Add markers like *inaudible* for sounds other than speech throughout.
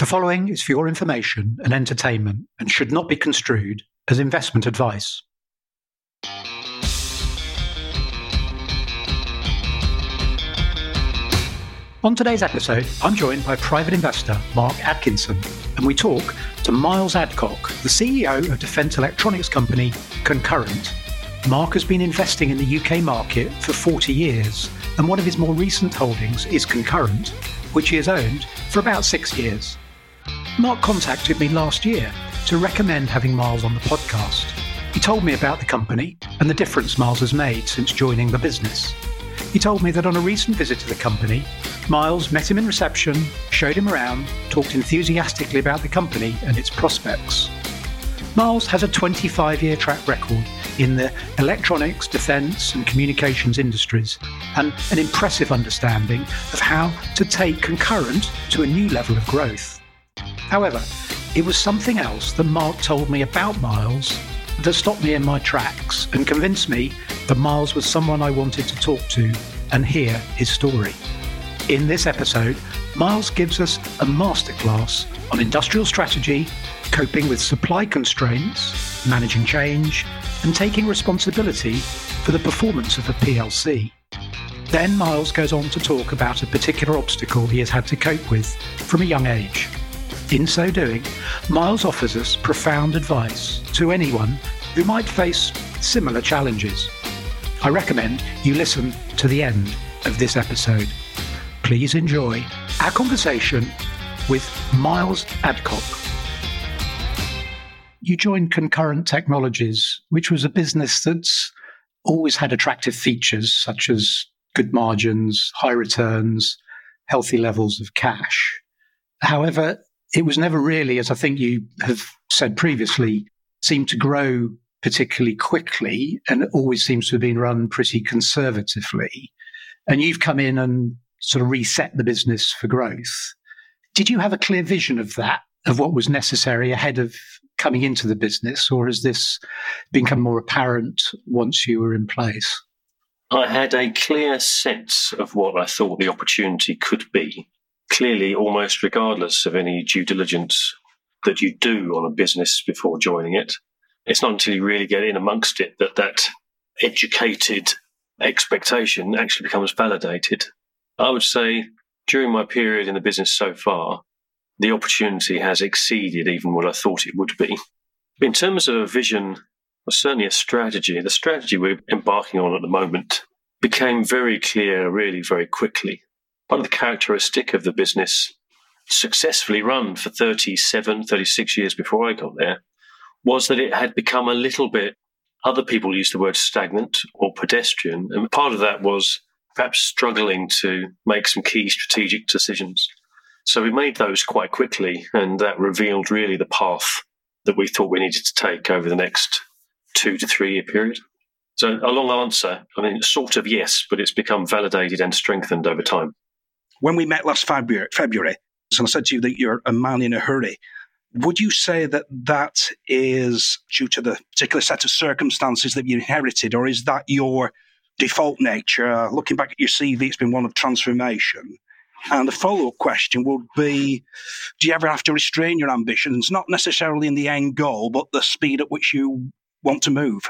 The following is for your information and entertainment and should not be construed as investment advice. On today's episode, I'm joined by private investor Mark Atkinson, and we talk to Miles Adcock, the CEO of defence electronics company Concurrent. Mark has been investing in the UK market for 40 years, and one of his more recent holdings is Concurrent, which he has owned for about six years. Mark contacted me last year to recommend having Miles on the podcast. He told me about the company and the difference Miles has made since joining the business. He told me that on a recent visit to the company, Miles met him in reception, showed him around, talked enthusiastically about the company and its prospects. Miles has a 25 year track record in the electronics, defence, and communications industries, and an impressive understanding of how to take concurrent to a new level of growth. However, it was something else that Mark told me about Miles that stopped me in my tracks and convinced me that Miles was someone I wanted to talk to and hear his story. In this episode, Miles gives us a masterclass on industrial strategy, coping with supply constraints, managing change, and taking responsibility for the performance of a PLC. Then Miles goes on to talk about a particular obstacle he has had to cope with from a young age. In so doing, Miles offers us profound advice to anyone who might face similar challenges. I recommend you listen to the end of this episode. Please enjoy our conversation with Miles Adcock. You joined Concurrent Technologies, which was a business that's always had attractive features such as good margins, high returns, healthy levels of cash. However, it was never really, as I think you have said previously, seemed to grow particularly quickly and always seems to have been run pretty conservatively. And you've come in and sort of reset the business for growth. Did you have a clear vision of that, of what was necessary ahead of coming into the business, or has this become more apparent once you were in place? I had a clear sense of what I thought the opportunity could be clearly almost regardless of any due diligence that you do on a business before joining it. It's not until you really get in amongst it that that educated expectation actually becomes validated. I would say during my period in the business so far, the opportunity has exceeded even what I thought it would be. In terms of a vision, or certainly a strategy, the strategy we're embarking on at the moment became very clear really very quickly part of the characteristic of the business successfully run for 37, 36 years before I got there was that it had become a little bit, other people use the word stagnant or pedestrian. And part of that was perhaps struggling to make some key strategic decisions. So we made those quite quickly, and that revealed really the path that we thought we needed to take over the next two to three year period. So a long answer. I mean, sort of yes, but it's become validated and strengthened over time when we met last February, and I said to you that you're a man in a hurry, would you say that that is due to the particular set of circumstances that you inherited, or is that your default nature? Looking back at your CV, it's been one of transformation. And the follow up question would be Do you ever have to restrain your ambitions, not necessarily in the end goal, but the speed at which you want to move?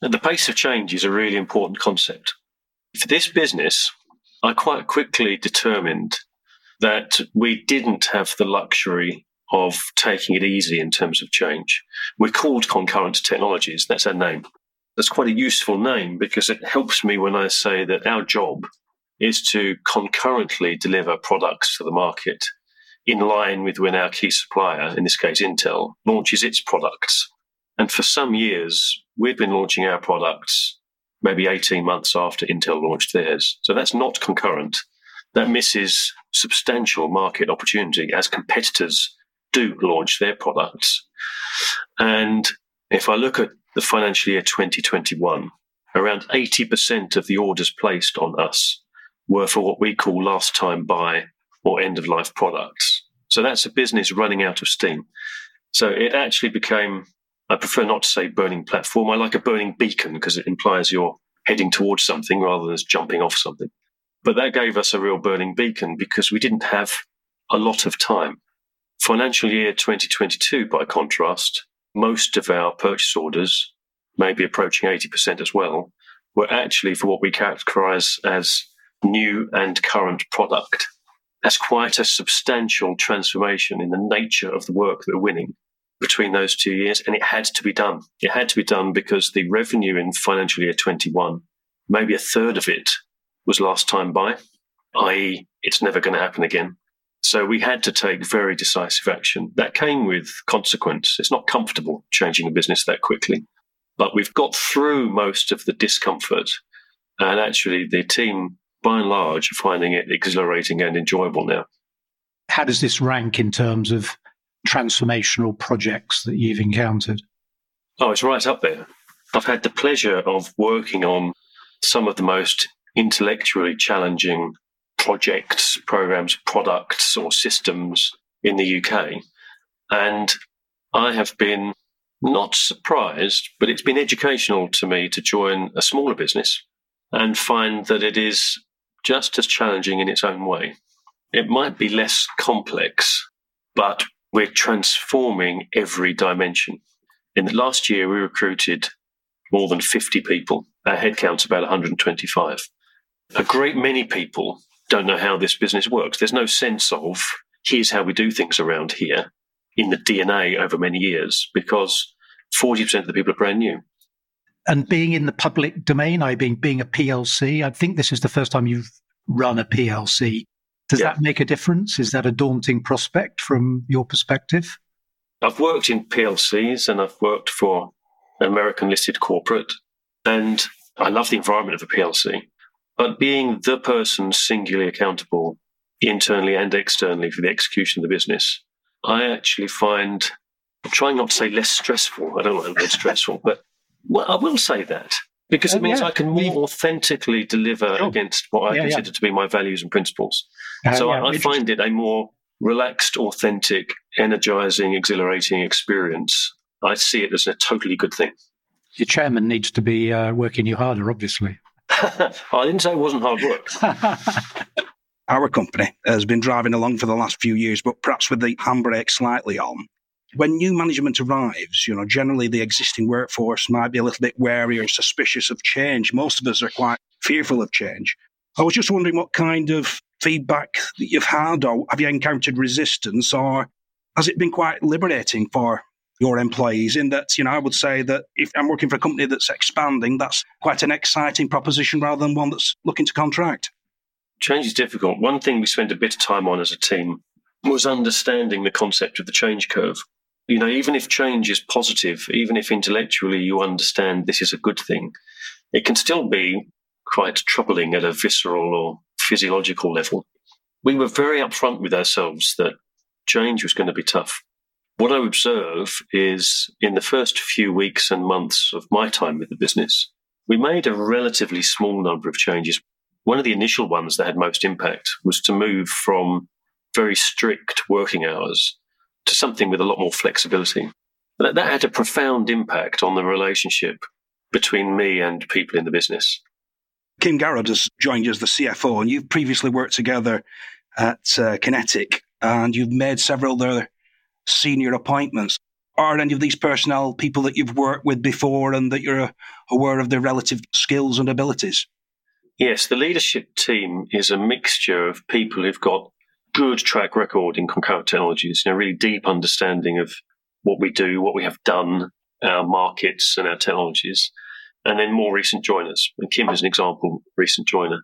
The pace of change is a really important concept. For this business, I quite quickly determined that we didn't have the luxury of taking it easy in terms of change. We're called Concurrent Technologies, that's our name. That's quite a useful name because it helps me when I say that our job is to concurrently deliver products to the market in line with when our key supplier, in this case Intel, launches its products. And for some years, we've been launching our products maybe 18 months after Intel launched theirs. So that's not concurrent. That misses substantial market opportunity as competitors do launch their products. And if I look at the financial year 2021, around 80% of the orders placed on us were for what we call last time buy or end of life products. So that's a business running out of steam. So it actually became I prefer not to say burning platform. I like a burning beacon because it implies you're heading towards something rather than just jumping off something. But that gave us a real burning beacon because we didn't have a lot of time. Financial year 2022, by contrast, most of our purchase orders, maybe approaching 80% as well, were actually for what we characterize as new and current product. That's quite a substantial transformation in the nature of the work that we're winning between those two years. And it had to be done. It had to be done because the revenue in financial year 21, maybe a third of it was last time buy, i.e., it's never going to happen again. So we had to take very decisive action. That came with consequence. It's not comfortable changing a business that quickly, but we've got through most of the discomfort. And actually, the team, by and large, are finding it exhilarating and enjoyable now. How does this rank in terms of transformational projects that you've encountered? Oh, it's right up there. I've had the pleasure of working on some of the most intellectually challenging projects, programs, products, or systems in the UK. And I have been not surprised, but it's been educational to me to join a smaller business and find that it is just as challenging in its own way. It might be less complex, but we're transforming every dimension. In the last year, we recruited more than 50 people. Our headcount's about 125. A great many people don't know how this business works. There's no sense of here's how we do things around here in the DNA over many years because 40% of the people are brand new. And being in the public domain, I being being a PLC, I think this is the first time you've run a PLC. Does yeah. that make a difference? Is that a daunting prospect from your perspective? I've worked in PLCs and I've worked for an American listed corporate, and I love the environment of a PLC. But being the person singularly accountable internally and externally for the execution of the business, I actually find I'm trying not to say less stressful. I don't like the word stressful, but well, I will say that because it uh, means yeah. I can more authentically deliver sure. against what I yeah, consider yeah. to be my values and principles. Uh, so I, I find it a more relaxed, authentic, energizing, exhilarating experience. I see it as a totally good thing. Your chairman needs to be uh, working you harder, obviously. *laughs* I didn't say it wasn't hard work. *laughs* Our company has been driving along for the last few years, but perhaps with the handbrake slightly on. When new management arrives, you know, generally the existing workforce might be a little bit wary or suspicious of change. Most of us are quite fearful of change. I was just wondering what kind of feedback that you've had, or have you encountered resistance, or has it been quite liberating for your employees in that, you know, I would say that if I'm working for a company that's expanding, that's quite an exciting proposition rather than one that's looking to contract. Change is difficult. One thing we spent a bit of time on as a team was understanding the concept of the change curve. You know, even if change is positive, even if intellectually you understand this is a good thing, it can still be quite troubling at a visceral or physiological level. We were very upfront with ourselves that change was going to be tough. What I observe is in the first few weeks and months of my time with the business, we made a relatively small number of changes. One of the initial ones that had most impact was to move from very strict working hours to something with a lot more flexibility. That, that had a profound impact on the relationship between me and people in the business. Kim Garrod has joined you as the CFO, and you've previously worked together at uh, QinetiQ, and you've made several other senior appointments? Are any of these personnel people that you've worked with before and that you're aware of their relative skills and abilities? Yes, the leadership team is a mixture of people who've got good track record in concurrent technologies, you know, really deep understanding of what we do, what we have done, our markets and our technologies, and then more recent joiners. And Kim is an example, recent joiner.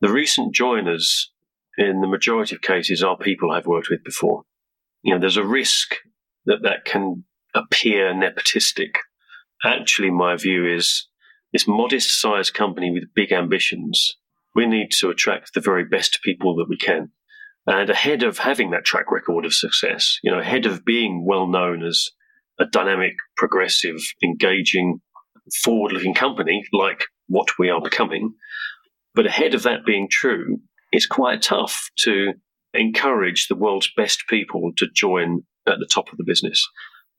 The recent joiners, in the majority of cases, are people I've worked with before you know, there's a risk that that can appear nepotistic. Actually, my view is this modest sized company with big ambitions, we need to attract the very best people that we can. And ahead of having that track record of success, you know, ahead of being well known as a dynamic, progressive, engaging, forward looking company like what we are becoming, but ahead of that being true, it's quite tough to encourage the world's best people to join at the top of the business.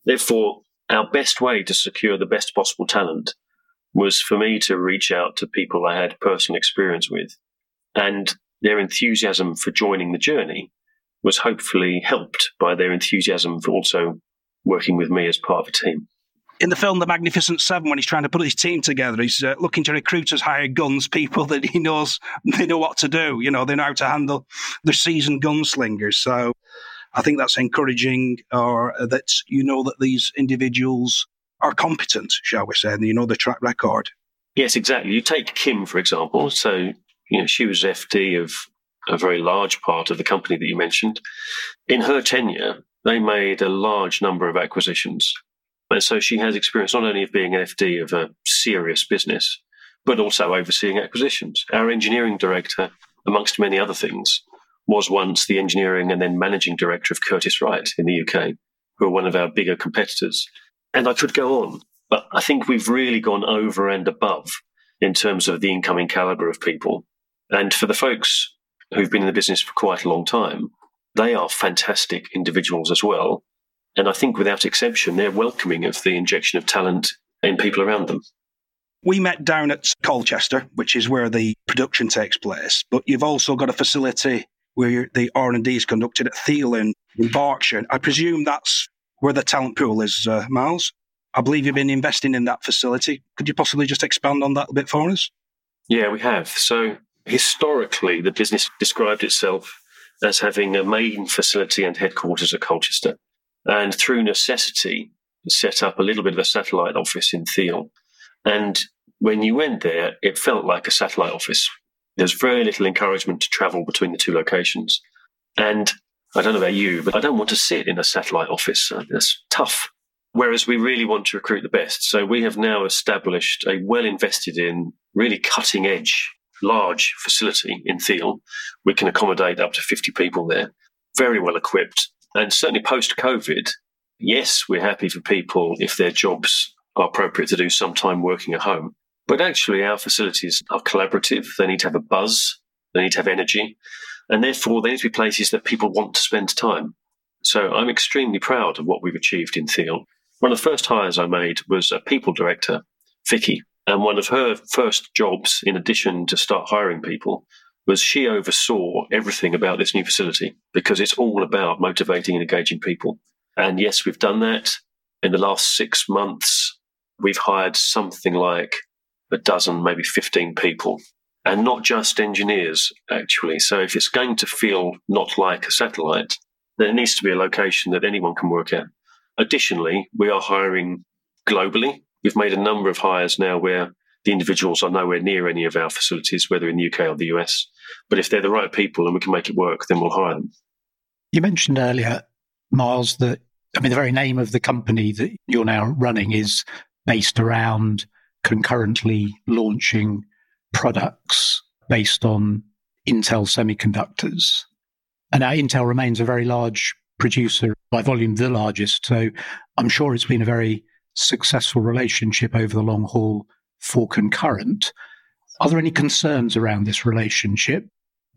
Therefore, our best way to secure the best possible talent was for me to reach out to people I had personal experience with and their enthusiasm for joining the journey was hopefully helped by their enthusiasm for also working with me as part of a team. In the film The Magnificent Seven, when he's trying to put his team together, he's uh, looking to recruit as hired guns people *laughs* that he knows they know what to do. You know, they know how to handle the seasoned gunslingers. So I think that's encouraging, or uh, that you know that these individuals are competent, shall we say, and you know the track record. Yes, exactly. You take Kim, for example. So, you know, she was FD of a very large part of the company that you mentioned. In her tenure, they made a large number of acquisitions. And so she has experience not only of being FD of a serious business, but also overseeing acquisitions. Our engineering director, amongst many other things, was once the engineering and then managing director of Curtiss-Wright in the UK, who are one of our bigger competitors. And I could go on, but I think we've really gone over and above in terms of the incoming caliber of people. And for the folks who've been in the business for quite a long time, they are fantastic individuals as well. And I think without exception, they're welcoming of the injection of talent in people around them. We met down at Colchester, which is where the production takes place, but you've also got a facility where the R&D is conducted at Theale in, in Berkshire. I presume that's where the talent pool is, uh, Miles. I believe you've been investing in that facility. Could you possibly just expand on that a bit for us? Yeah, we have. So historically, the business described itself as having a main facility and headquarters at Colchester, and through necessity, set up a little bit of a satellite office in Theale. And when you went there, it felt like a satellite office. There's very little encouragement to travel between the two locations. And I don't know about you, but I don't want to sit in a satellite office. Uh, that's tough. Whereas we really want to recruit the best. So we have now established a well invested in, really cutting edge, large facility in Theale. We can accommodate up to 50 people there, very well equipped. And certainly post COVID, yes, we're happy for people if their jobs are appropriate to do some time working at home. But actually, our facilities are collaborative. They need to have a buzz. They need to have energy. And therefore, they need to be places that people want to spend time. So I'm extremely proud of what we've achieved in Theale. One of the first hires I made was a people director, Vicky. And one of her first jobs, in addition to start hiring people, was she oversaw everything about this new facility because it's all about motivating and engaging people. And yes, we've done that. In the last six months, we've hired something like a dozen, maybe 15 people, and not just engineers, actually. So if it's going to feel not like a satellite, then it needs to be a location that anyone can work at. Additionally, we are hiring globally. We've made a number of hires now where the individuals are nowhere near any of our facilities, whether in the UK or the US. But if they're the right people and we can make it work, then we'll hire them. You mentioned earlier, Miles, that I mean, the very name of the company that you're now running is based around concurrently launching products based on Intel semiconductors. And now Intel remains a very large producer by volume, the largest. So I'm sure it's been a very successful relationship over the long haul for Concurrent. Are there any concerns around this relationship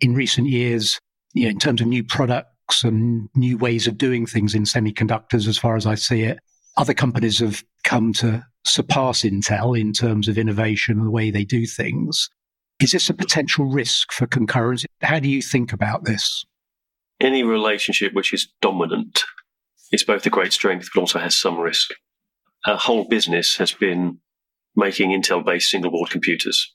in recent years, you know, in terms of new products and new ways of doing things in semiconductors, as far as I see it? Other companies have come to surpass Intel in terms of innovation and the way they do things. Is this a potential risk for concurrence? How do you think about this? Any relationship which is dominant is both a great strength but also has some risk. Our whole business has been making Intel based single board computers.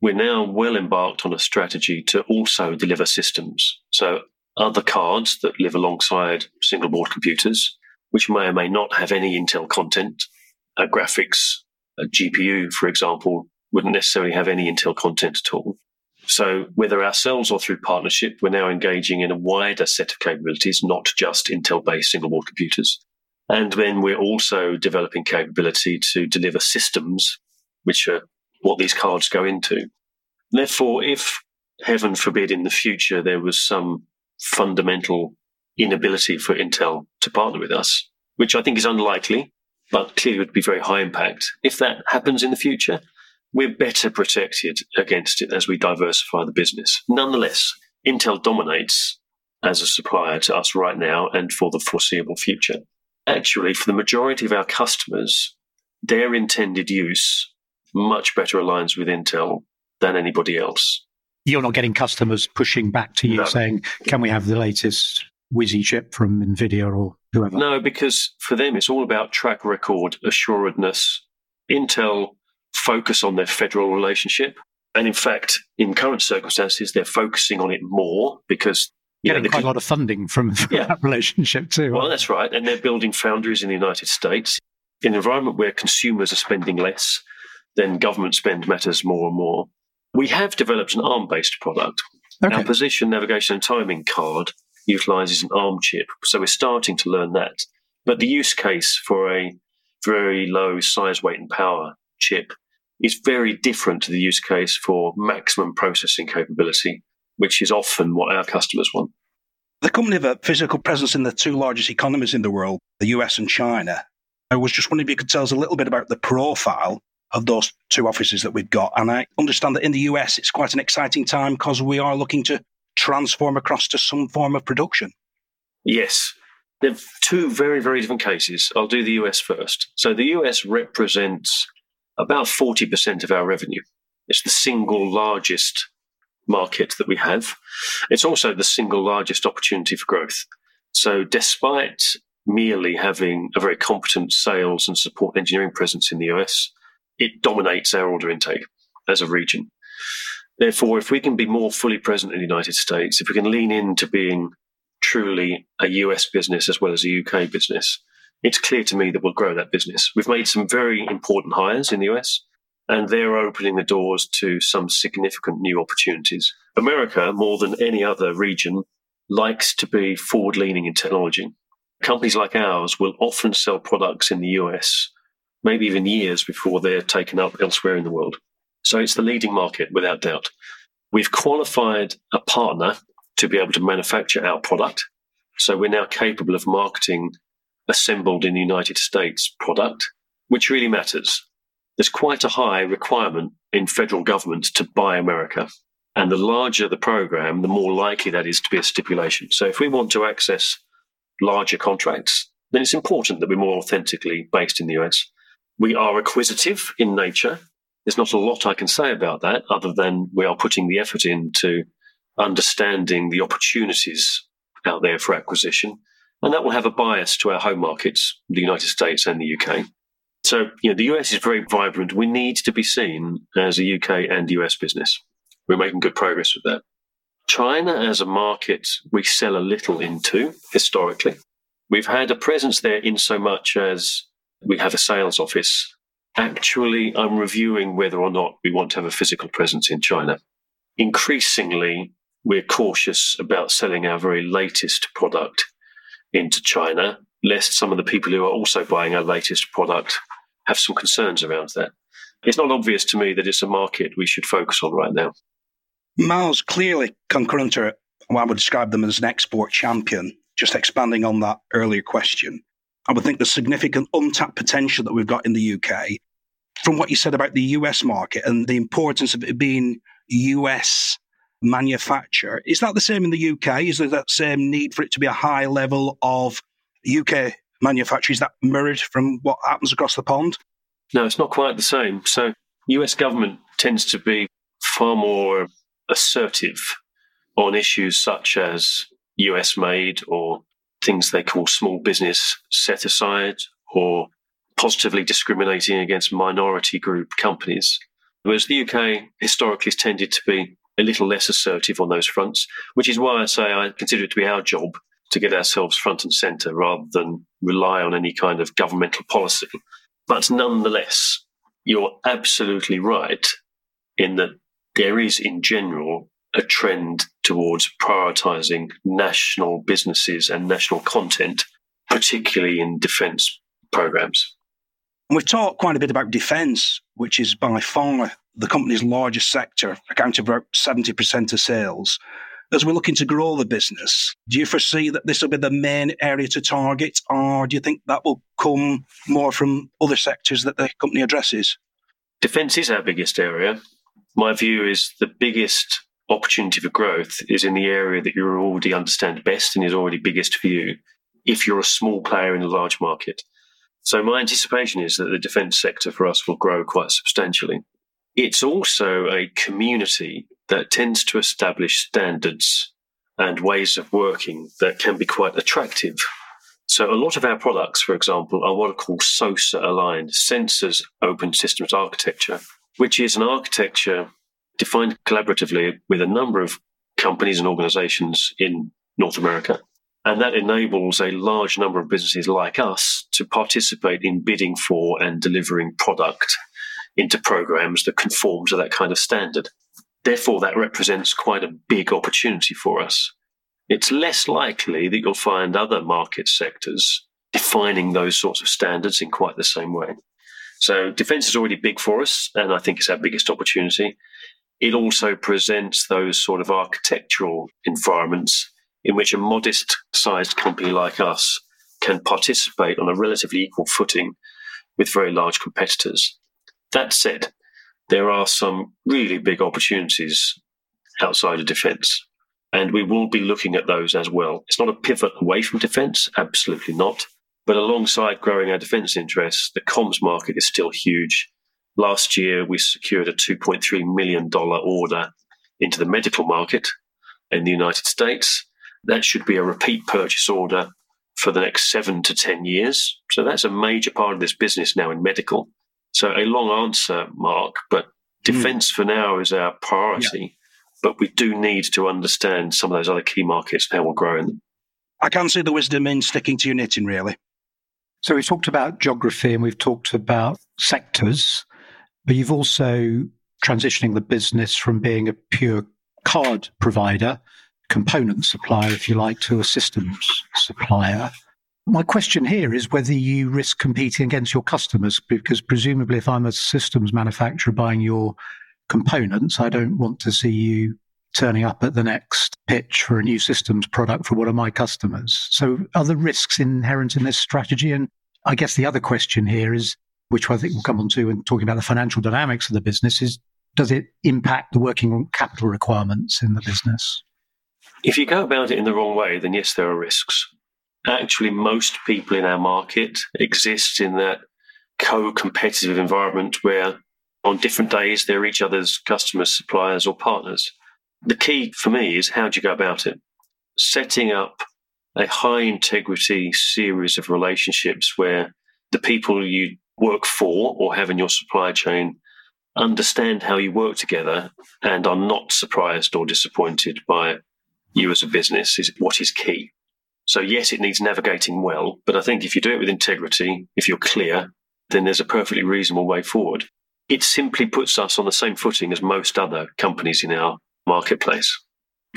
We're now well embarked on a strategy to also deliver systems. So, other cards that live alongside single board computers, which may or may not have any Intel content, a graphics, a GPU, for example, wouldn't necessarily have any Intel content at all. So whether ourselves or through partnership, we're now engaging in a wider set of capabilities, not just Intel-based single board computers. And then we're also developing capability to deliver systems, which are what these cards go into. Therefore, if heaven forbid in the future there was some fundamental inability for Intel to partner with us, which I think is unlikely, but clearly would be very high impact. If that happens in the future, we're better protected against it as we diversify the business. Nonetheless, Intel dominates as a supplier to us right now and for the foreseeable future. Actually, for the majority of our customers, their intended use much better aligns with Intel than anybody else. You're not getting customers pushing back to you no. saying, Can we have the latest whizzy chip from NVIDIA or whoever? No, because for them, it's all about track record, assuredness. Intel focus on their federal relationship. And in fact, in current circumstances, they're focusing on it more because getting quite a lot of funding from, from yeah. that relationship too. Well, that's right. And they're building foundries in the United States. In an environment where consumers are spending less, then government spend matters more and more. We have developed an ARM based product. Okay. Our position, navigation, and timing card utilizes an ARM chip. So we're starting to learn that. But the use case for a very low size, weight, and power chip is very different to the use case for maximum processing capability, which is often what our customers want. The company have a physical presence in the two largest economies in the world, the US and China. I was just wondering if you could tell us a little bit about the profile of those two offices that we've got. And I understand that in the US, it's quite an exciting time because we are looking to transform across to some form of production. Yes. There are two very, very different cases. I'll do the US first. So the US represents about 40% of our revenue. It's the single largest market that we have. It's also the single largest opportunity for growth. So despite merely having a very competent sales and support engineering presence in the US, it dominates our order intake as a region. Therefore, if we can be more fully present in the United States, if we can lean into being truly a US business as well as a UK business, it's clear to me that we'll grow that business. We've made some very important hires in the US, and they're opening the doors to some significant new opportunities. America, more than any other region, likes to be forward leaning in technology. Companies like ours will often sell products in the US, maybe even years before they're taken up elsewhere in the world. So it's the leading market without doubt. We've qualified a partner to be able to manufacture our product. So we're now capable of marketing assembled in the United States product, which really matters. There's quite a high requirement in federal government to buy America. And the larger the program, the more likely that is to be a stipulation. So if we want to access larger contracts, then it's important that we're more authentically based in the US. We are acquisitive in nature. There's not a lot I can say about that other than we are putting the effort into understanding the opportunities out there for acquisition. And that will have a bias to our home markets, the United States and the UK. So, you know, the US is very vibrant. We need to be seen as a UK and US business. We're making good progress with that. China as a market, we sell a little into historically. We've had a presence there in so much as we have a sales office Actually, I'm reviewing whether or not we want to have a physical presence in China. Increasingly, we're cautious about selling our very latest product into China, lest some of the people who are also buying our latest product have some concerns around that. It's not obvious to me that it's a market we should focus on right now. Miles, clearly, concurrent are, well, I would describe them as an export champion. Just expanding on that earlier question, I would think the significant untapped potential that we've got in the UK from what you said about the US market and the importance of it being US manufacture, is that the same in the UK? Is there that same need for it to be a high level of UK manufacture? Is that mirrored from what happens across the pond? No, it's not quite the same. So, US government tends to be far more assertive on issues such as US made or things they call small business set aside or positively discriminating against minority group companies. Whereas the UK historically has tended to be a little less assertive on those fronts, which is why I say I consider it to be our job to get ourselves front and centre rather than rely on any kind of governmental policy. But nonetheless, you're absolutely right in that there is, in general, a trend towards prioritising national businesses and national content, particularly in defence programs. We've talked quite a bit about defence, which is by far the company's largest sector, accounting for about 70% of sales. As we're looking to grow the business, do you foresee that this will be the main area to target, or do you think that will come more from other sectors that the company addresses? Defence is our biggest area. My view is the biggest opportunity for growth is in the area that you already understand best and is already biggest for you if you're a small player in a large market. So my anticipation is that the defence sector for us will grow quite substantially. It's also a community that tends to establish standards and ways of working that can be quite attractive. So, a lot of our products, for example, are what are called SOSA aligned, Sensors Open Systems Architecture, which is an architecture defined collaboratively with a number of companies and organizations in North America. And that enables a large number of businesses like us to participate in bidding for and delivering product into programs that conform to that kind of standard. Therefore, that represents quite a big opportunity for us. It's less likely that you'll find other market sectors defining those sorts of standards in quite the same way. So, defense is already big for us, and I think it's our biggest opportunity. It also presents those sort of architectural environments in which a modest sized company like us can participate on a relatively equal footing with very large competitors. That said, there are some really big opportunities outside of defense, and we will be looking at those as well. It's not a pivot away from defense, absolutely not. But alongside growing our defense interests, the comms market is still huge. Last year, we secured a $2.3 million order into the medical market in the United States that should be a repeat purchase order for the next seven to 10 years. So that's a major part of this business now in medical. So a long answer, Mark, but defense mm. for now is our priority. Yeah. But we do need to understand some of those other key markets and how we're growing them. I can see the wisdom in sticking to your knitting, really. So we've talked about geography and we've talked about sectors, but you've also transitioning the business from being a pure card provider component supplier, if you like, to a systems supplier. My question here is whether you risk competing against your customers, because presumably, if I'm a systems manufacturer buying your components, I don't want to see you turning up at the next pitch for a new systems product for one of my customers. So, are there risks inherent in this strategy? And I guess the other question here is, which I think we'll come on to when talking about the financial dynamics of the business, is does it impact the working capital requirements in the business? If you go about it in the wrong way, then yes, there are risks. Actually, most people in our market exist in that co competitive environment where on different days they're each other's customers, suppliers, or partners. The key for me is how do you go about it? Setting up a high integrity series of relationships where the people you work for or have in your supply chain understand how you work together and are not surprised or disappointed by you as a business is what is key. So yes, it needs navigating well, but I think if you do it with integrity, if you're clear, then there's a perfectly reasonable way forward. It simply puts us on the same footing as most other companies in our marketplace.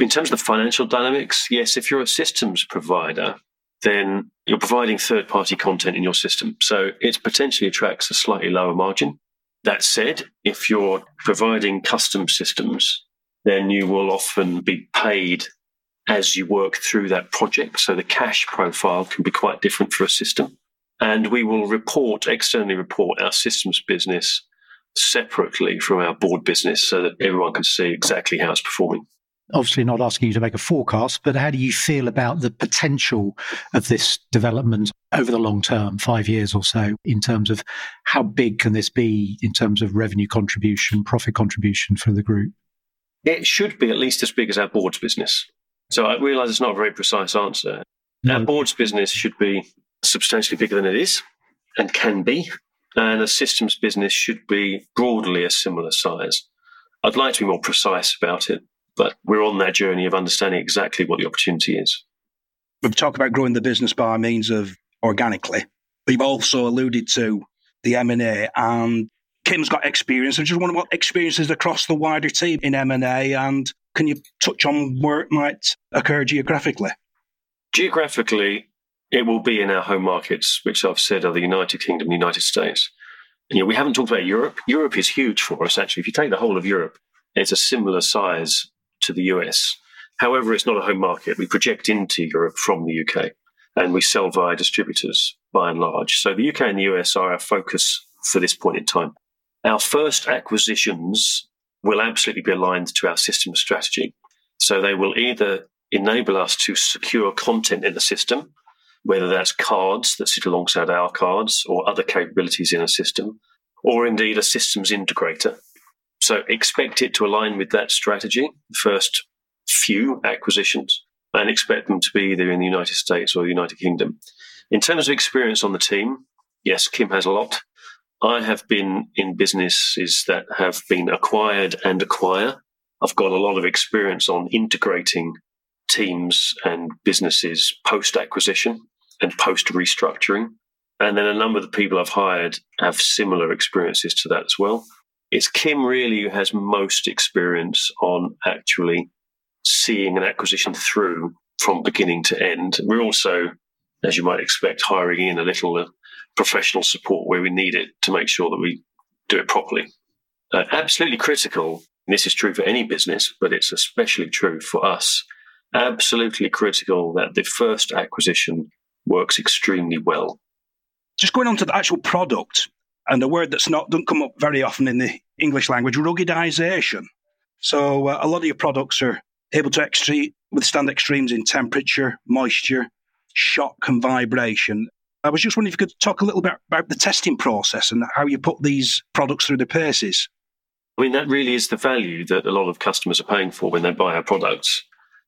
In terms of the financial dynamics, yes, if you're a systems provider, then you're providing third party content in your system. So it potentially attracts a slightly lower margin. That said, if you're providing custom systems, then you will often be paid as you work through that project. So the cash profile can be quite different for a system. And we will report, externally report our systems business separately from our board business so that everyone can see exactly how it's performing. Obviously, not asking you to make a forecast, but how do you feel about the potential of this development over the long term, five years or so, in terms of how big can this be in terms of revenue contribution, profit contribution for the group? It should be at least as big as our board's business. So I realise it's not a very precise answer. No. Our board's business should be substantially bigger than it is and can be, and a systems business should be broadly a similar size. I'd like to be more precise about it, but we're on that journey of understanding exactly what the opportunity is. We've talked about growing the business by means of organically, you've also alluded to the M&A and Kim's got experience. I just wonder what experiences across the wider team in M&A and can you touch on where it might occur geographically? Geographically, it will be in our home markets, which I've said are the United Kingdom the United States. And, you know, we haven't talked about Europe. Europe is huge for us, actually. If you take the whole of Europe, it's a similar size to the US. However, it's not a home market. We project into Europe from the UK and we sell via distributors by and large. So the UK and the US are our focus for this point in time. Our first acquisitions will absolutely be aligned to our system strategy. So they will either enable us to secure content in the system, whether that's cards that sit alongside our cards or other capabilities in a system, or indeed a systems integrator. So expect it to align with that strategy, the first few acquisitions. and expect them to be either in the United States or the United Kingdom. In terms of experience on the team, yes, Kim has a lot. I have been in businesses that have been acquired and acquire. I've got a lot of experience on integrating teams and businesses post acquisition and post restructuring. And then a number of the people I've hired have similar experiences to that as well. It's Kim really who has most experience on actually seeing an acquisition through from beginning to end. We're also, as you might expect, hiring in a little professional support where we need it to make sure that we do it properly. Uh, absolutely critical. This is true for any business, but it's especially true for us. Absolutely critical that the first acquisition works extremely well. Just going on to the actual product, and a word that's not doesn't come up very often in the English language, ruggedization. So uh, a lot of your products are able to extre- withstand extremes in temperature, moisture, shock, and vibration. I was just wondering if you could talk a little bit about the testing process and how you put these products through the paces. I mean, that really is the value that a lot of customers are paying for when they buy our products.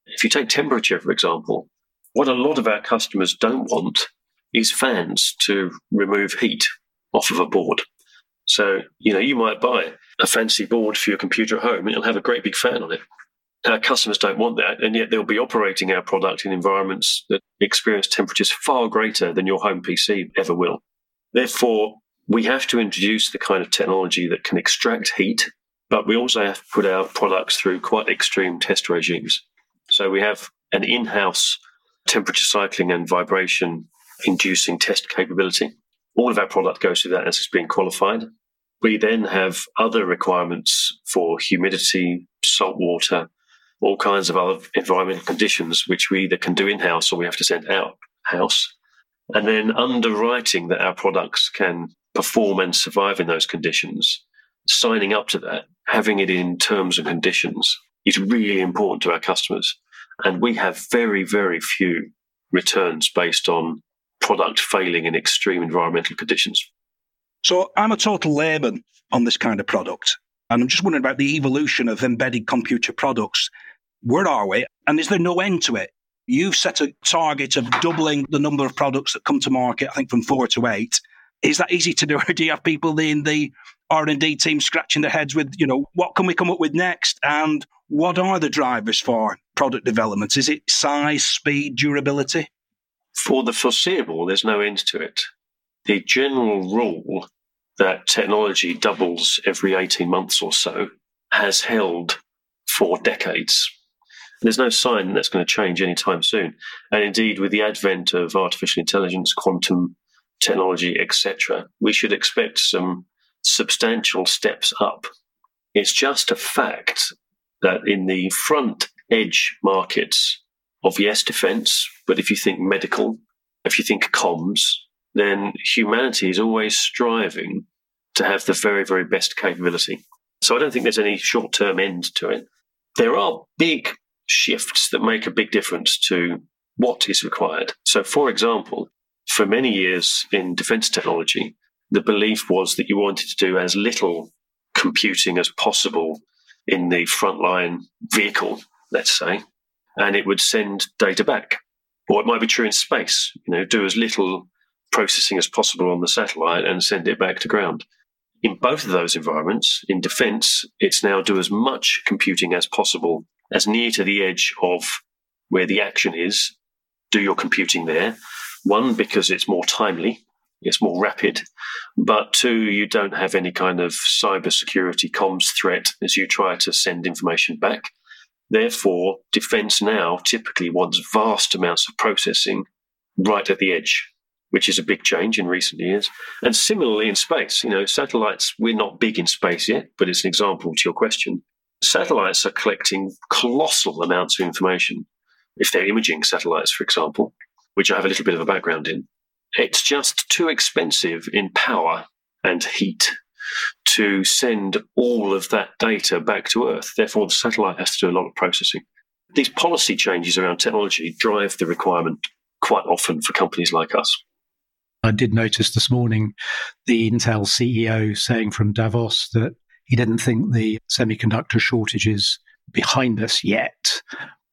If you take temperature, for example, what a lot of our customers don't want is fans to remove heat off of a board. So, you know, you might buy a fancy board for your computer at home and it'll have a great big fan on it. Our customers don't want that, and yet they'll be operating our product in environments that experience temperatures far greater than your home PC ever will. Therefore, we have to introduce the kind of technology that can extract heat, but we also have to put our products through quite extreme test regimes. So we have an in house temperature cycling and vibration inducing test capability. All of our product goes through that as it's being qualified. We then have other requirements for humidity, salt water, all kinds of other environmental conditions, which we either can do in house or we have to send out house. And then underwriting that our products can perform and survive in those conditions, signing up to that, having it in terms and conditions is really important to our customers. And we have very, very few returns based on product failing in extreme environmental conditions. So I'm a total layman on this kind of product. And I'm just wondering about the evolution of embedded computer products. Where are we? And is there no end to it? You've set a target of doubling the number of products that come to market, I think from four to eight. Is that easy to do? Or *laughs* do you have people in the R&D team scratching their heads with, you know, what can we come up with next? And what are the drivers for product development? Is it size, speed, durability? For the foreseeable, there's no end to it. The general rule that technology doubles every 18 months or so has held for decades. There's no sign that's going to change anytime soon. And indeed, with the advent of artificial intelligence, quantum technology, etc., we should expect some substantial steps up. It's just a fact that in the front edge markets of yes, defense, but if you think medical, if you think comms, then humanity is always striving to have the very, very best capability. So I don't think there's any short term end to it. There are big shifts that make a big difference to what is required. So, for example, for many years in defense technology, the belief was that you wanted to do as little computing as possible in the frontline vehicle, let's say, and it would send data back. Or it might be true in space, you know, do as little processing as possible on the satellite and send it back to ground. In both of those environments, in defense, it's now do as much computing as possible, as near to the edge of where the action is. Do your computing there. One, because it's more timely, it's more rapid. But two, you don't have any kind of cybersecurity comms threat as you try to send information back. Therefore, defense now typically wants vast amounts of processing right at the edge, which is a big change in recent years. And similarly in space, you know, satellites, we're not big in space yet, but it's an example to your question. Satellites are collecting colossal amounts of information. If they're imaging satellites, for example, which I have a little bit of a background in, it's just too expensive in power and heat to send all of that data back to Earth. Therefore, the satellite has to do a lot of processing. These policy changes around technology drive the requirement quite often for companies like us. I did notice this morning the Intel CEO saying from Davos that he didn't think the semiconductor shortage is behind us yet,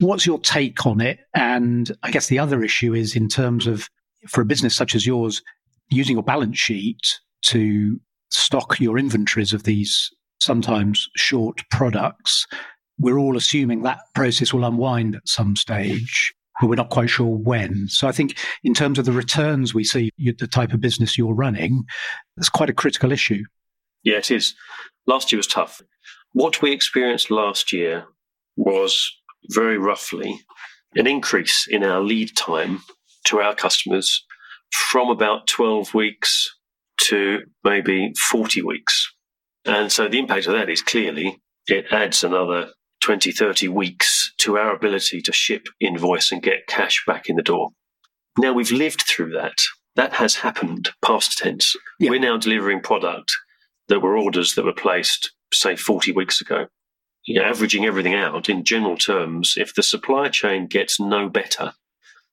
What's your take on it? And I guess the other issue is in terms of for a business such as yours, using your balance sheet to stock your inventories of these sometimes short products, we're all assuming that process will unwind at some stage, but we're not quite sure when. So I think in terms of the returns we see, the type of business you're running, that's quite a critical issue. Yeah, it is. Last year was tough. What we experienced last year was very roughly an increase in our lead time to our customers from about 12 weeks to maybe 40 weeks. And so the impact of that is clearly it adds another 20, 30 weeks to our ability to ship, invoice, and get cash back in the door. Now we've lived through that. That has happened past tense. Yeah. We're now delivering product that were orders that were placed, say, 40 weeks ago. You know, averaging everything out in general terms, if the supply chain gets no better,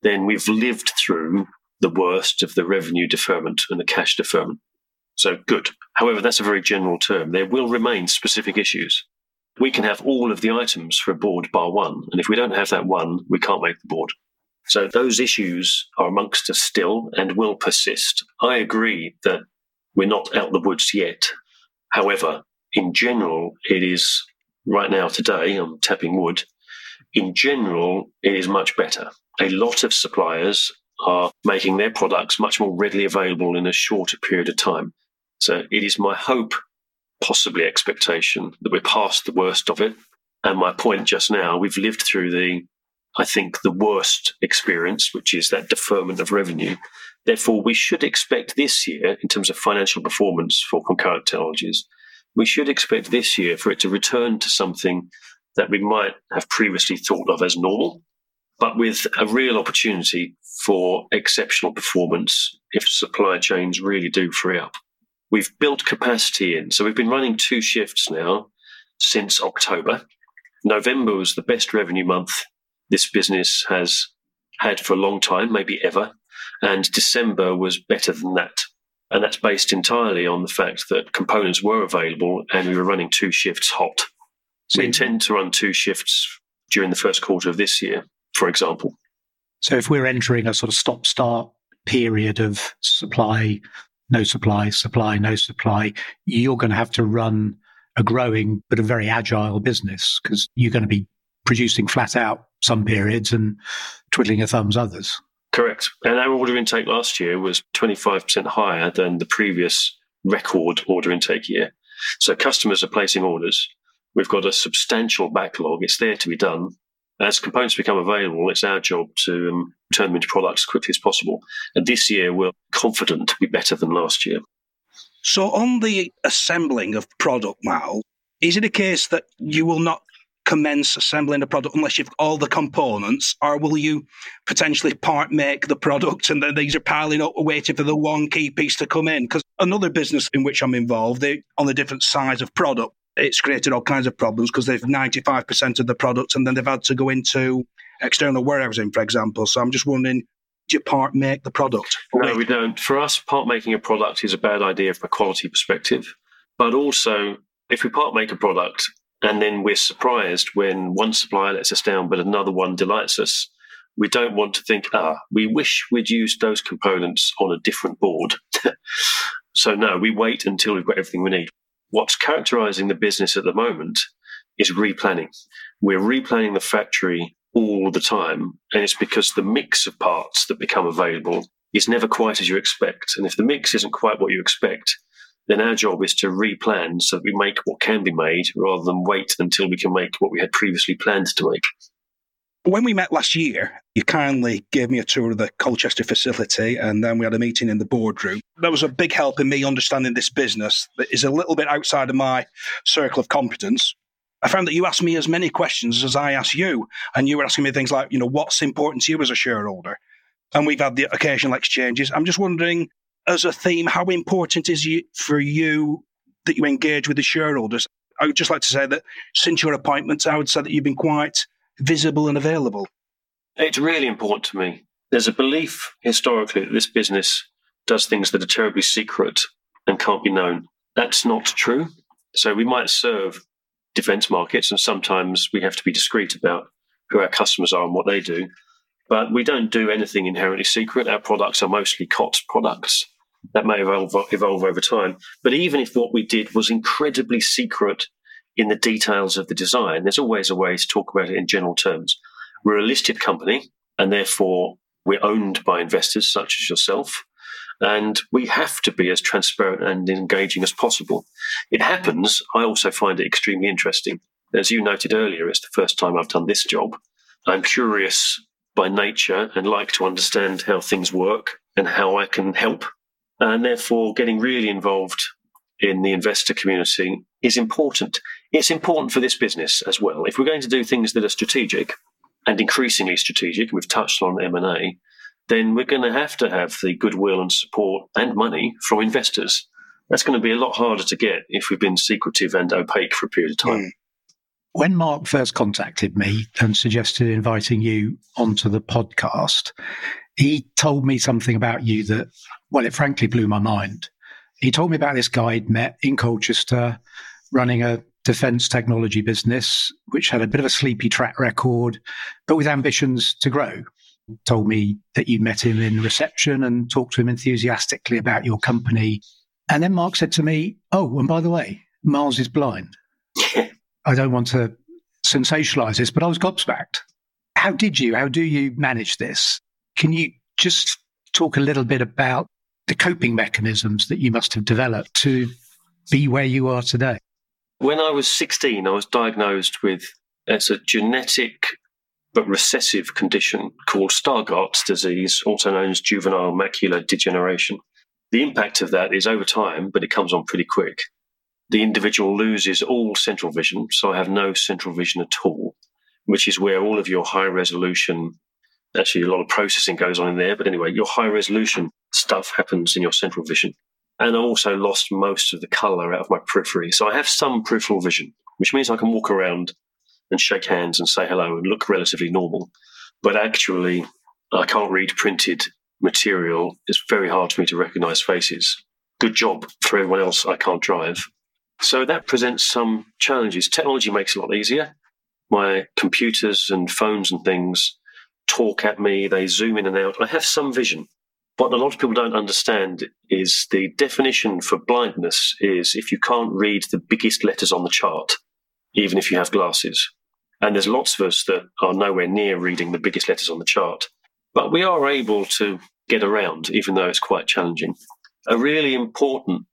then we've lived through the worst of the revenue deferment and the cash deferment. So good. However, that's a very general term. There will remain specific issues. We can have all of the items for a board bar one. And if we don't have that one, we can't make the board. So those issues are amongst us still and will persist. I agree that we're not out the woods yet. However, in general, it is right now today, I'm tapping wood. In general, it is much better. A lot of suppliers are making their products much more readily available in a shorter period of time. So it is my hope, possibly expectation, that we're past the worst of it. And my point just now, we've lived through the, I think, the worst experience, which is that deferment of revenue. Therefore, we should expect this year, in terms of financial performance for concurrent technologies, we should expect this year for it to return to something that we might have previously thought of as normal, but with a real opportunity for exceptional performance if supply chains really do free up. We've built capacity in. So we've been running two shifts now since October. November was the best revenue month this business has had for a long time, maybe ever. And December was better than that. And that's based entirely on the fact that components were available and we were running two shifts hot. So we mm. intend to run two shifts during the first quarter of this year, for example. So if we're entering a sort of stop start period of supply, no supply, supply, no supply, you're going to have to run a growing but a very agile business because you're going to be producing flat out some periods and twiddling your thumbs others. Correct. And our order intake last year was 25% higher than the previous record order intake year. So customers are placing orders. We've got a substantial backlog. It's there to be done as components become available, it's our job to um, turn them into products as quickly as possible. And this year, we're confident to be better than last year. So, on the assembling of product, Mal, is it a case that you will not commence assembling the product unless you've all the components, or will you potentially part make the product and then these are piling up waiting for the one key piece to come in? Because another business in which I'm involved, they on the different size of product, it's created all kinds of problems because they've 95% of the product and then they've had to go into external warehousing, for example. So I'm just wondering, do you part make the product? No, we don't. For us, part making a product is a bad idea from a quality perspective. But also, if we part make a product and then we're surprised when one supplier lets us down, but another one delights us, we don't want to think, ah, we wish we'd used those components on a different board. *laughs* so, no, we wait until we've got everything we need. What's characterizing the business at the moment is replanning. We're replanning the factory all the time, and it's because the mix of parts that become available is never quite as you expect. And if the mix isn't quite what you expect, then our job is to replan so that we make what can be made rather than wait until we can make what we had previously planned to make. When we met last year, you kindly gave me a tour of the Colchester facility, and then we had a meeting in the boardroom. That was a big help in me understanding this business that is a little bit outside of my circle of competence. I found that you asked me as many questions as I asked you, and you were asking me things like, you know, what's important to you as a shareholder? And we've had the occasional exchanges. I'm just wondering, as a theme, how important is it for you that you engage with the shareholders? I would just like to say that since your appointment, I would say that you've been quite visible and available? It's really important to me. There's a belief historically that this business does things that are terribly secret and can't be known. That's not true. So we might serve defense markets, and sometimes we have to be discreet about who our customers are and what they do. But we don't do anything inherently secret. Our products are mostly COTS products. That may evolve, evolve over time. But even if what we did was incredibly secret in the details of the design, there's always a way to talk about it in general terms. We're a listed company, and therefore we're owned by investors such as yourself. And we have to be as transparent and engaging as possible. It happens, I also find it extremely interesting. As you noted earlier, it's the first time I've done this job. I'm curious by nature and like to understand how things work and how I can help. And therefore, getting really involved in the investor community is important. It's important for this business as well. If we're going to do things that are strategic and increasingly strategic, and we've touched on M&A, then we're going to have to have the goodwill and support and money from investors. That's going to be a lot harder to get if we've been secretive and opaque for a period of time. Mm. When Mark first contacted me and suggested inviting you onto the podcast, he told me something about you that, well, it frankly blew my mind. He told me about this guy he'd met in Colchester running a defense technology business, which had a bit of a sleepy track record, but with ambitions to grow. Told me that you met him in reception and talked to him enthusiastically about your company. And then Mark said to me, Oh, and by the way, Miles is blind. *laughs* I don't want to sensationalize this, but I was gobsmacked. How did you, how do you manage this? Can you just talk a little bit about the coping mechanisms that you must have developed to be where you are today? When I was 16, I was diagnosed with as a genetic but recessive condition called Stargardt's disease, also known as juvenile macular degeneration. The impact of that is over time, but it comes on pretty quick. The individual loses all central vision, so I have no central vision at all, which is where all of your high resolution, actually, a lot of processing goes on in there, but anyway, your high resolution stuff happens in your central vision. And I also lost most of the color out of my periphery. So I have some peripheral vision, which means I can walk around and shake hands and say hello and look relatively normal. But actually, I can't read printed material. It's very hard for me to recognize faces. Good job for everyone else. I can't drive. So that presents some challenges. Technology makes it a lot easier. My computers and phones and things talk at me, they zoom in and out. I have some vision. What a lot of people don't understand is the definition for blindness is if you can't read the biggest letters on the chart, even if you have glasses. And there's lots of us that are nowhere near reading the biggest letters on the chart. But we are able to get around, even though it's quite challenging. A really important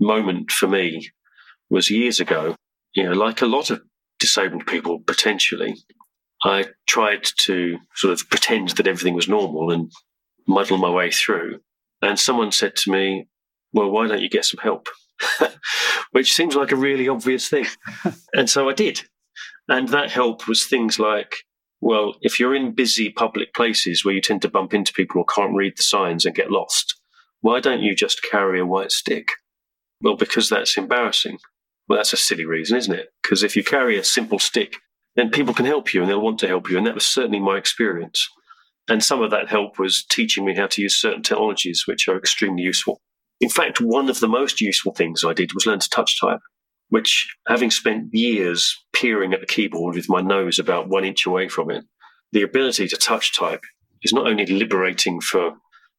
moment for me was years ago. You know, like a lot of disabled people potentially, I tried to sort of pretend that everything was normal and muddle my way through. And someone said to me, Well, why don't you get some help? *laughs* Which seems like a really obvious thing. *laughs* and so I did. And that help was things like, well, if you're in busy public places where you tend to bump into people or can't read the signs and get lost, why don't you just carry a white stick? Well, because that's embarrassing. Well, that's a silly reason, isn't it? Because if you carry a simple stick, then people can help you and they'll want to help you. And that was certainly my experience. And some of that help was teaching me how to use certain technologies, which are extremely useful. In fact, one of the most useful things I did was learn to touch type which, having spent years peering at the keyboard with my nose about one inch away from it, the ability to touch type is not only liberating for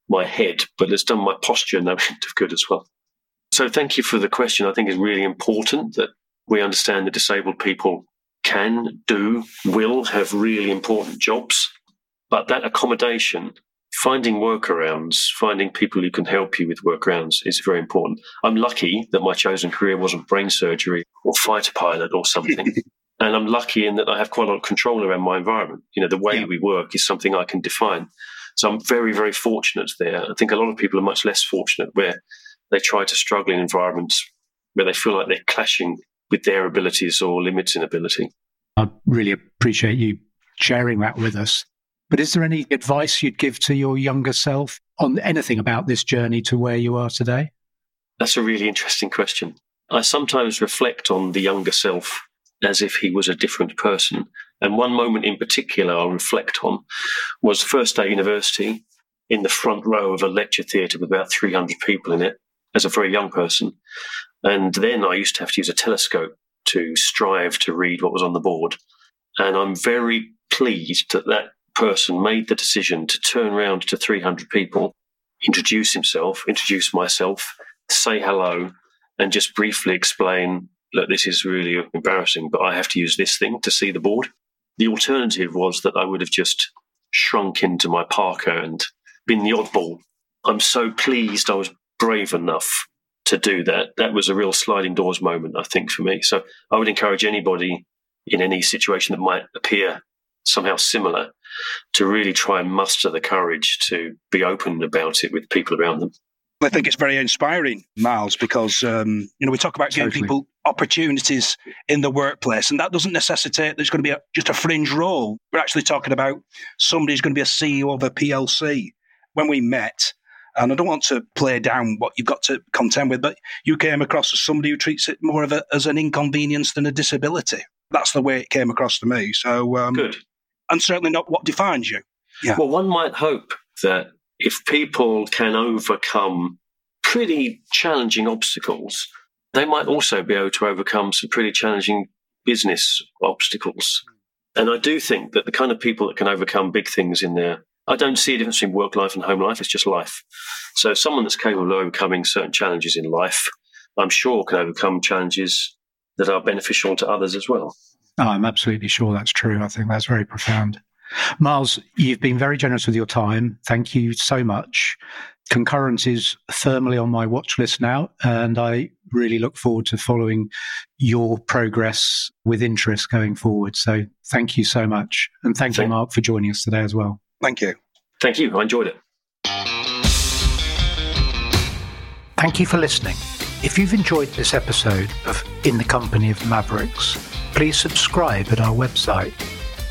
my head, but it's done my posture no *laughs* end of good as well. So, thank you for the question. I think it's really important that we understand that disabled people can, do, will have really important jobs, but that accommodation finding workarounds, finding people who can help you with workarounds is very important. I'm lucky that my chosen career wasn't brain surgery or fighter pilot or something. *laughs* and I'm lucky in that I have quite a lot of control around my environment. You know, the way yeah. we work is something I can define. So I'm very, very fortunate there. I think a lot of people are much less fortunate where they try to struggle in environments where they feel like they're clashing with their abilities or limits in ability. I really appreciate you sharing that with us. But is there any advice you'd give to your younger self on anything about this journey to where you are today? That's a really interesting question. I sometimes reflect on the younger self as if he was a different person. And one moment in particular I'll reflect on was first day university in the front row of a lecture theatre with about 300 people in it as a very young person. And then I used to have to use a telescope to strive to read what was on the board. And I'm very pleased that that person made the decision to turn around to 300 people, introduce himself, introduce myself, say hello, and just briefly explain look, this is really embarrassing, but I have to use this thing to see the board. The alternative was that I would have just shrunk into my parka and been the oddball. I'm so pleased I was brave enough to do that. That was a real sliding doors moment, I think, for me. So I would encourage anybody in any situation that might appear somehow similar to really try and muster the courage to be open about it with people around them. I think it's very inspiring, Miles, because um, you know we talk about giving totally. people opportunities in the workplace, and that doesn't necessitate there's going to be a, just a fringe role. We're actually talking about somebody who's going to be a CEO of a PLC. When we met, and I don't want to play down what you've got to contend with, but you came across as somebody who treats it more of a, as an inconvenience than a disability. That's the way it came across to me. So um, good, and certainly not what defines you. Yeah. Well, one might hope that if people can overcome pretty challenging obstacles, they might also be able to overcome some pretty challenging business obstacles. And I do think that the kind of people that can overcome big things in their I don't see a difference between work life and home life. It's just life. So someone that's capable of overcoming certain challenges in life, I'm sure can overcome challenges that are beneficial to others as well. Oh, I'm absolutely sure that's true. I think that's very profound. Miles, you've been very generous with your time. Thank you so much. Concurrence is firmly on my watch list now, and I really look forward to following your progress with interest going forward. So thank you so much. And thank, thank you, Mark, for joining us today as well. Thank you. Thank you. I enjoyed it. Thank you for listening. If you've enjoyed this episode of In the Company of Mavericks, please subscribe at our website,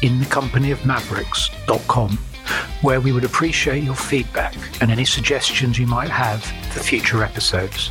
inthecompanyofmavericks.com, where we would appreciate your feedback and any suggestions you might have for future episodes.